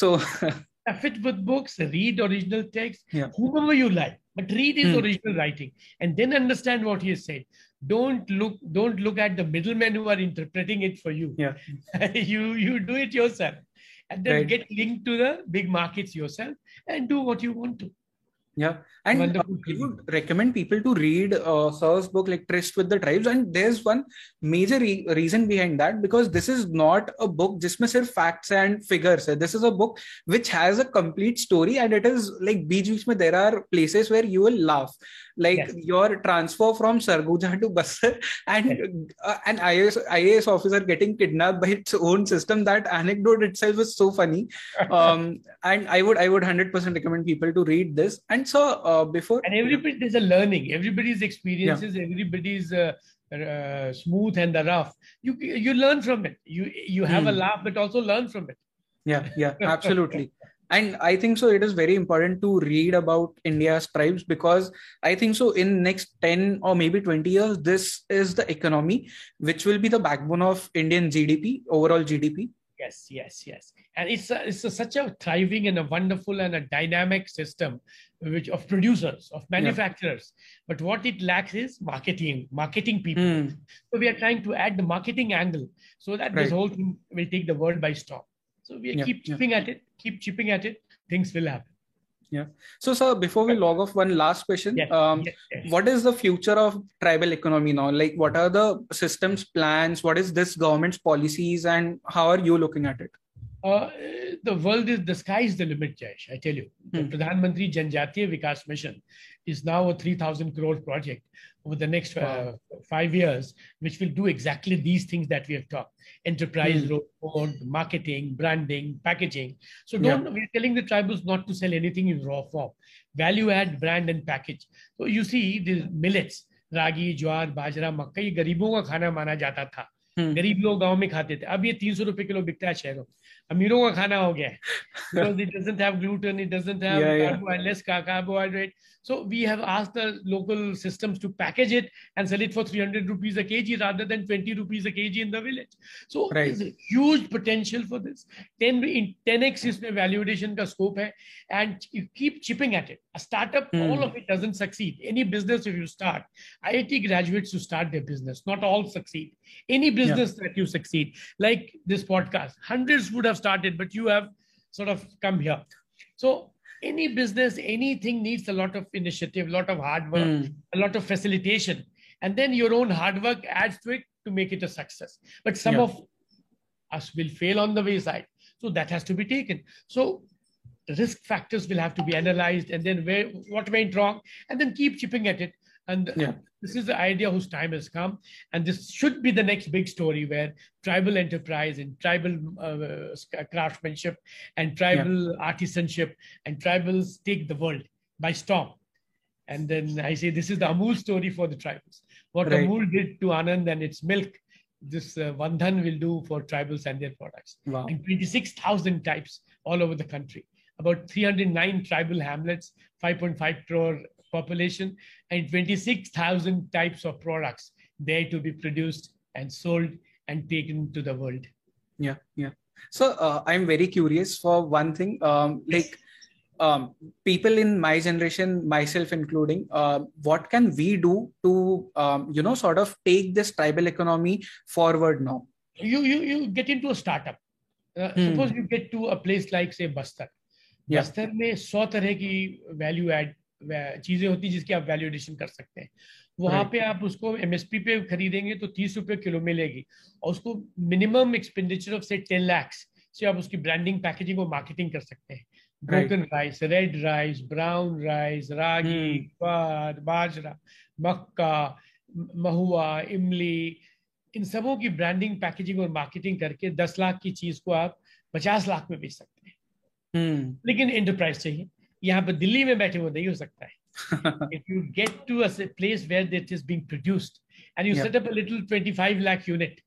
so [laughs] fit with books read original text yeah. whomever you like but read his hmm. original writing and then understand what he has said don't look don't look at the middlemen who are interpreting it for you yeah. [laughs] you you do it yourself and then right. get linked to the big markets yourself and do what you want to yeah, and uh, I would recommend people to read uh, Sir's book, like Tryst with the Tribes. And there's one major re- reason behind that because this is not a book just sirf facts and figures. This is a book which has a complete story, and it is like beach mein there are places where you will laugh like yes. your transfer from Sarguja to Bastar and uh, an IAS, IAS officer getting kidnapped by its own system. That anecdote itself is so funny. [laughs] Um, and I would I would 100% recommend people to read this. And so uh, before and everybody is a learning. Everybody's experiences, yeah. everybody's uh, uh, smooth and the rough. You you learn from it. You you have mm. a hmm. laugh, but also learn from it. Yeah, yeah, absolutely [laughs] and i think so it is very important to read about india's tribes because i think so in next 10 or maybe 20 years this is the economy which will be the backbone of indian gdp overall gdp yes yes yes and it's a, it's a, such a thriving and a wonderful and a dynamic system which of producers of manufacturers yeah. but what it lacks is marketing marketing people mm. so we are trying to add the marketing angle so that right. this whole thing will take the world by storm so we yeah, keep chipping yeah. at it, keep chipping at it, things will happen. Yeah. So, sir, before we log off, one last question. Yes, um, yes, yes. What is the future of tribal economy now? Like, what are the systems plans? What is this government's policies, and how are you looking at it? Uh, the world is the sky is the limit, Jayesh. I tell you, hmm. the Pradhan Mantri Jan Jatiya Vikas Mission is now a 3,000 crore project over the next uh, wow. uh, five years, which will do exactly these things that we have talked: enterprise, hmm. road, marketing, branding, packaging. So don't yeah. we're telling the tribals not to sell anything in raw form, value add, brand and package. So you see the millets, ragi, jowar, bajra, makka, ये गरीबों का खाना माना जाता था. गरीब लोग गांव में खाते थे अब ये तीन सौ रुपए किलो बिकता है शहरों में amino ka khana ho gaya because it doesn't have gluten it doesn't have less carbohydrate so we have asked the local systems to package it and sell it for 300 rupees a kg rather than 20 rupees a kg in the village. So right. there's a huge potential for this. 10 in 10x is valuation ka scope hai, and you keep chipping at it. A startup, mm. all of it doesn't succeed. Any business if you start, IIT graduates to start their business, not all succeed. Any business yeah. that you succeed, like this podcast, hundreds would have started, but you have sort of come here. So any business, anything needs a lot of initiative, a lot of hard work, mm. a lot of facilitation. And then your own hard work adds to it to make it a success. But some yeah. of us will fail on the wayside. So that has to be taken. So risk factors will have to be analyzed and then where what went wrong and then keep chipping at it and yeah. this is the idea whose time has come. And this should be the next big story where tribal enterprise and tribal uh, craftsmanship and tribal yeah. artisanship and tribals take the world by storm. And then I say this is the Amul story for the tribals. What right. Amul did to Anand and its milk, this uh, Van Dhan will do for tribals and their products. Wow. And 26,000 types all over the country. About 309 tribal hamlets, 5.5 crore population, and 26,000 types of products there to be produced and sold and taken to the world. Yeah, yeah. So uh, I'm very curious for one thing, um, like um, people in my generation, myself including, uh, what can we do to, um, you know, sort of take this tribal economy forward now? You you you get into a startup. Uh, hmm. Suppose you get to a place like say Bastar. Yeah. Bastar में सौ तरह की value add चीज़ें होती है जिसकी आप value addition कर सकते हैं। वहाँ पे आप उसको एमएसपी पे खरीदेंगे तो तीस रुपए किलो मिलेगी और उसको मिनिमम एक्सपेंडिचर ऑफ़ से टेन लैक्स से आप उसकी ब्रांडिंग पैकेजिंग और मार्केटिंग कर सकते हैं। Broken rice red rice brown rice रागी बाजरा मक्का महुआ इमली इन सबों की ब्रांडिंग पैकेजिंग और मार्केटिंग करके दस लाख की चीज़ को आप पचास लाख में बेच सकते हैं। Hmm. लेकिन एंटरप्राइज चाहिए। यहाँ पर दिल्ली में बैठे वो नहीं हो सकता है if you get to a place where that is being produced and you yeah. set up a little 25 lakh unit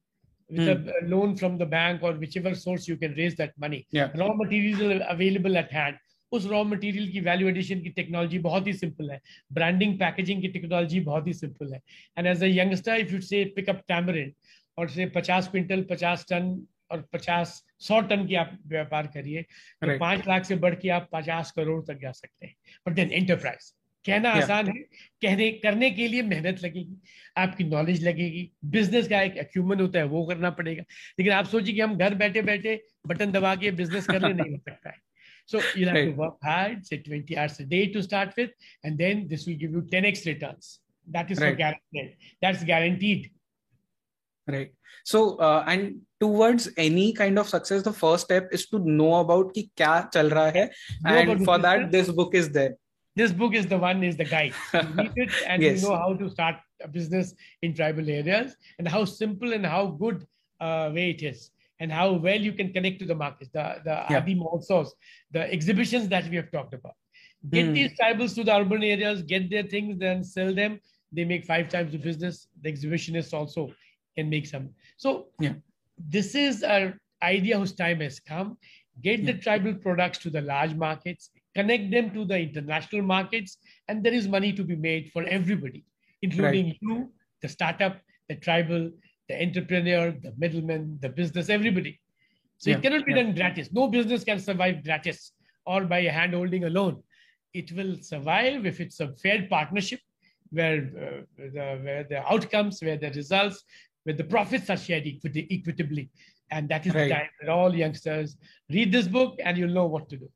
with mm. a, loan from the bank or whichever source you can raise that money yeah. raw materials are available at hand उस raw material की value addition की technology बहुत ही simple है branding packaging की technology बहुत ही simple है and as a youngster if you say pickup tamarind और से 50 क्विंटल 50 टन और 50 सौ टन की आप व्यापार करिए तो पाँच लाख से बढ़ के आप पचास करोड़ तक जा सकते हैं बट देन एंटरप्राइज कहना yeah. आसान है कहने करने के लिए मेहनत लगेगी आपकी नॉलेज लगेगी बिज़नेस का एक एक्यूमन होता है वो करना पड़ेगा लेकिन आप सोचिए कि हम घर बैठे बैठे बटन दबा के बिज़नेस करने नहीं हो सकता है So you'll have Right. to work hard, say 20 hours a day to start with, and then this will give you 10x returns. That is for Right. guaranteed. That's guaranteed. Right. So, uh, and towards any kind of success, the first step is to know about ki kya chal raha hai, Know and for that, this book is there. this book is the one is the guide [laughs] you read it and Yes. you know how to start a business in tribal areas and how simple and how good uh, way it is and how well you can connect to the markets the the Yeah. adi the exhibitions that we have talked about get Hmm. these tribals to the urban areas get their things then sell them they make five times the business the exhibitionists also can make some. So Yeah. this is our idea whose time has come. Get the tribal products to the large markets connect them to the international markets and there is money to be made for everybody including you the startup the tribal the entrepreneur the middleman the business everybody. So Yeah, it cannot be yeah. done gratis. No business can survive gratis or by hand holding alone. It will survive if it's a fair partnership where uh, the where the outcomes where the results where the profits are shared equity, equitably and that is Right. the time that all youngsters read this book and you'll know what to do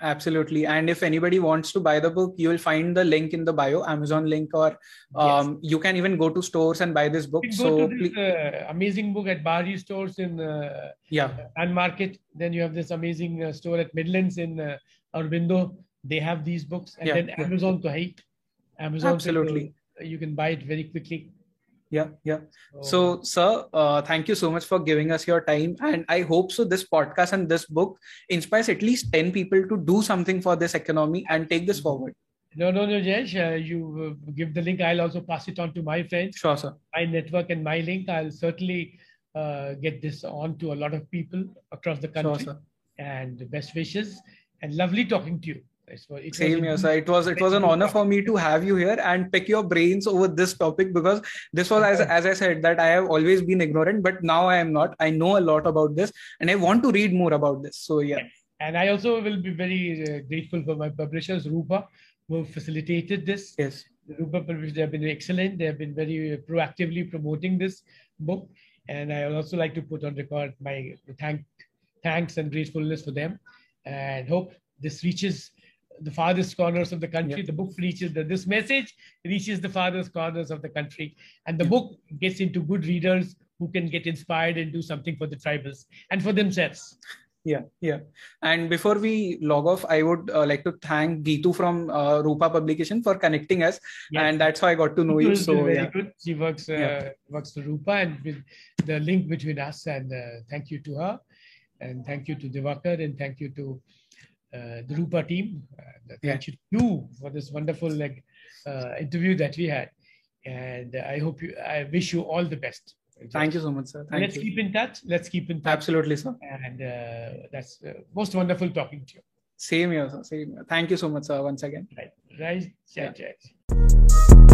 Absolutely. And if anybody wants to buy the book, you will find the link in the bio, Amazon link, or um, you can even go to stores and buy this book. You can go So, to this uh, amazing book at Bari stores in uh, yeah, and Market. Then you have this amazing uh, store at Midlands in uh, Aurobindo. They have these books. And Yeah, then yeah. Amazon to hate. Amazon Absolutely. to- you can buy it very quickly. Yeah, yeah. So, sir, uh, thank you so much for giving us your time. And I hope so this podcast and this book inspires at least 10 people to do something for this economy and take this forward. no, no, no, Jayesh. Uh, you uh, give the link. I'll also pass it on to my friends, Sure, sir. my network, and my link. I'll certainly uh, get this on to a lot of people across the country Sure, sir. And best wishes. And lovely talking to you. It's- it was Same here, sir. It was it was an honor for me to have you here and pick your brains over this topic because this was as as I said that I have always been ignorant, but now I am not. I know a lot about this, and I want to read more about this. So yeah, And I also will be very uh, grateful for my publishers, Rupa, who facilitated this. yes, Rupa publishers, they have been excellent. They have been very proactively promoting this book. And I would also like to put on record my thank, thanks and gratefulness for them. And hope this reaches the farthest corners of the country. Yeah. The book reaches, the, this message reaches the farthest corners of the country. And the book gets into good readers who can get inspired and do something for the tribals and for themselves. yeah, yeah. And before we log off, I would uh, like to thank Geetu from uh, Rupa Publication for connecting us, Yes. and that's how I got to know you. So very yeah, good. She works uh, Yeah. works for Rupa and with the link between us. And uh, thank you to her, and thank you to Divakar, and thank you to the Rupa team. Uh, thank you to you for this wonderful like uh, interview that we had. And I hope you. I wish you all the best. thank you so much, sir. Thank Let's you. keep in touch. Let's keep in touch. Absolutely, sir. And uh, that's uh, most wonderful talking to you. Same here, sir. Same here. Thank you so much, sir. Once again. Right. Right. Yeah. Jai.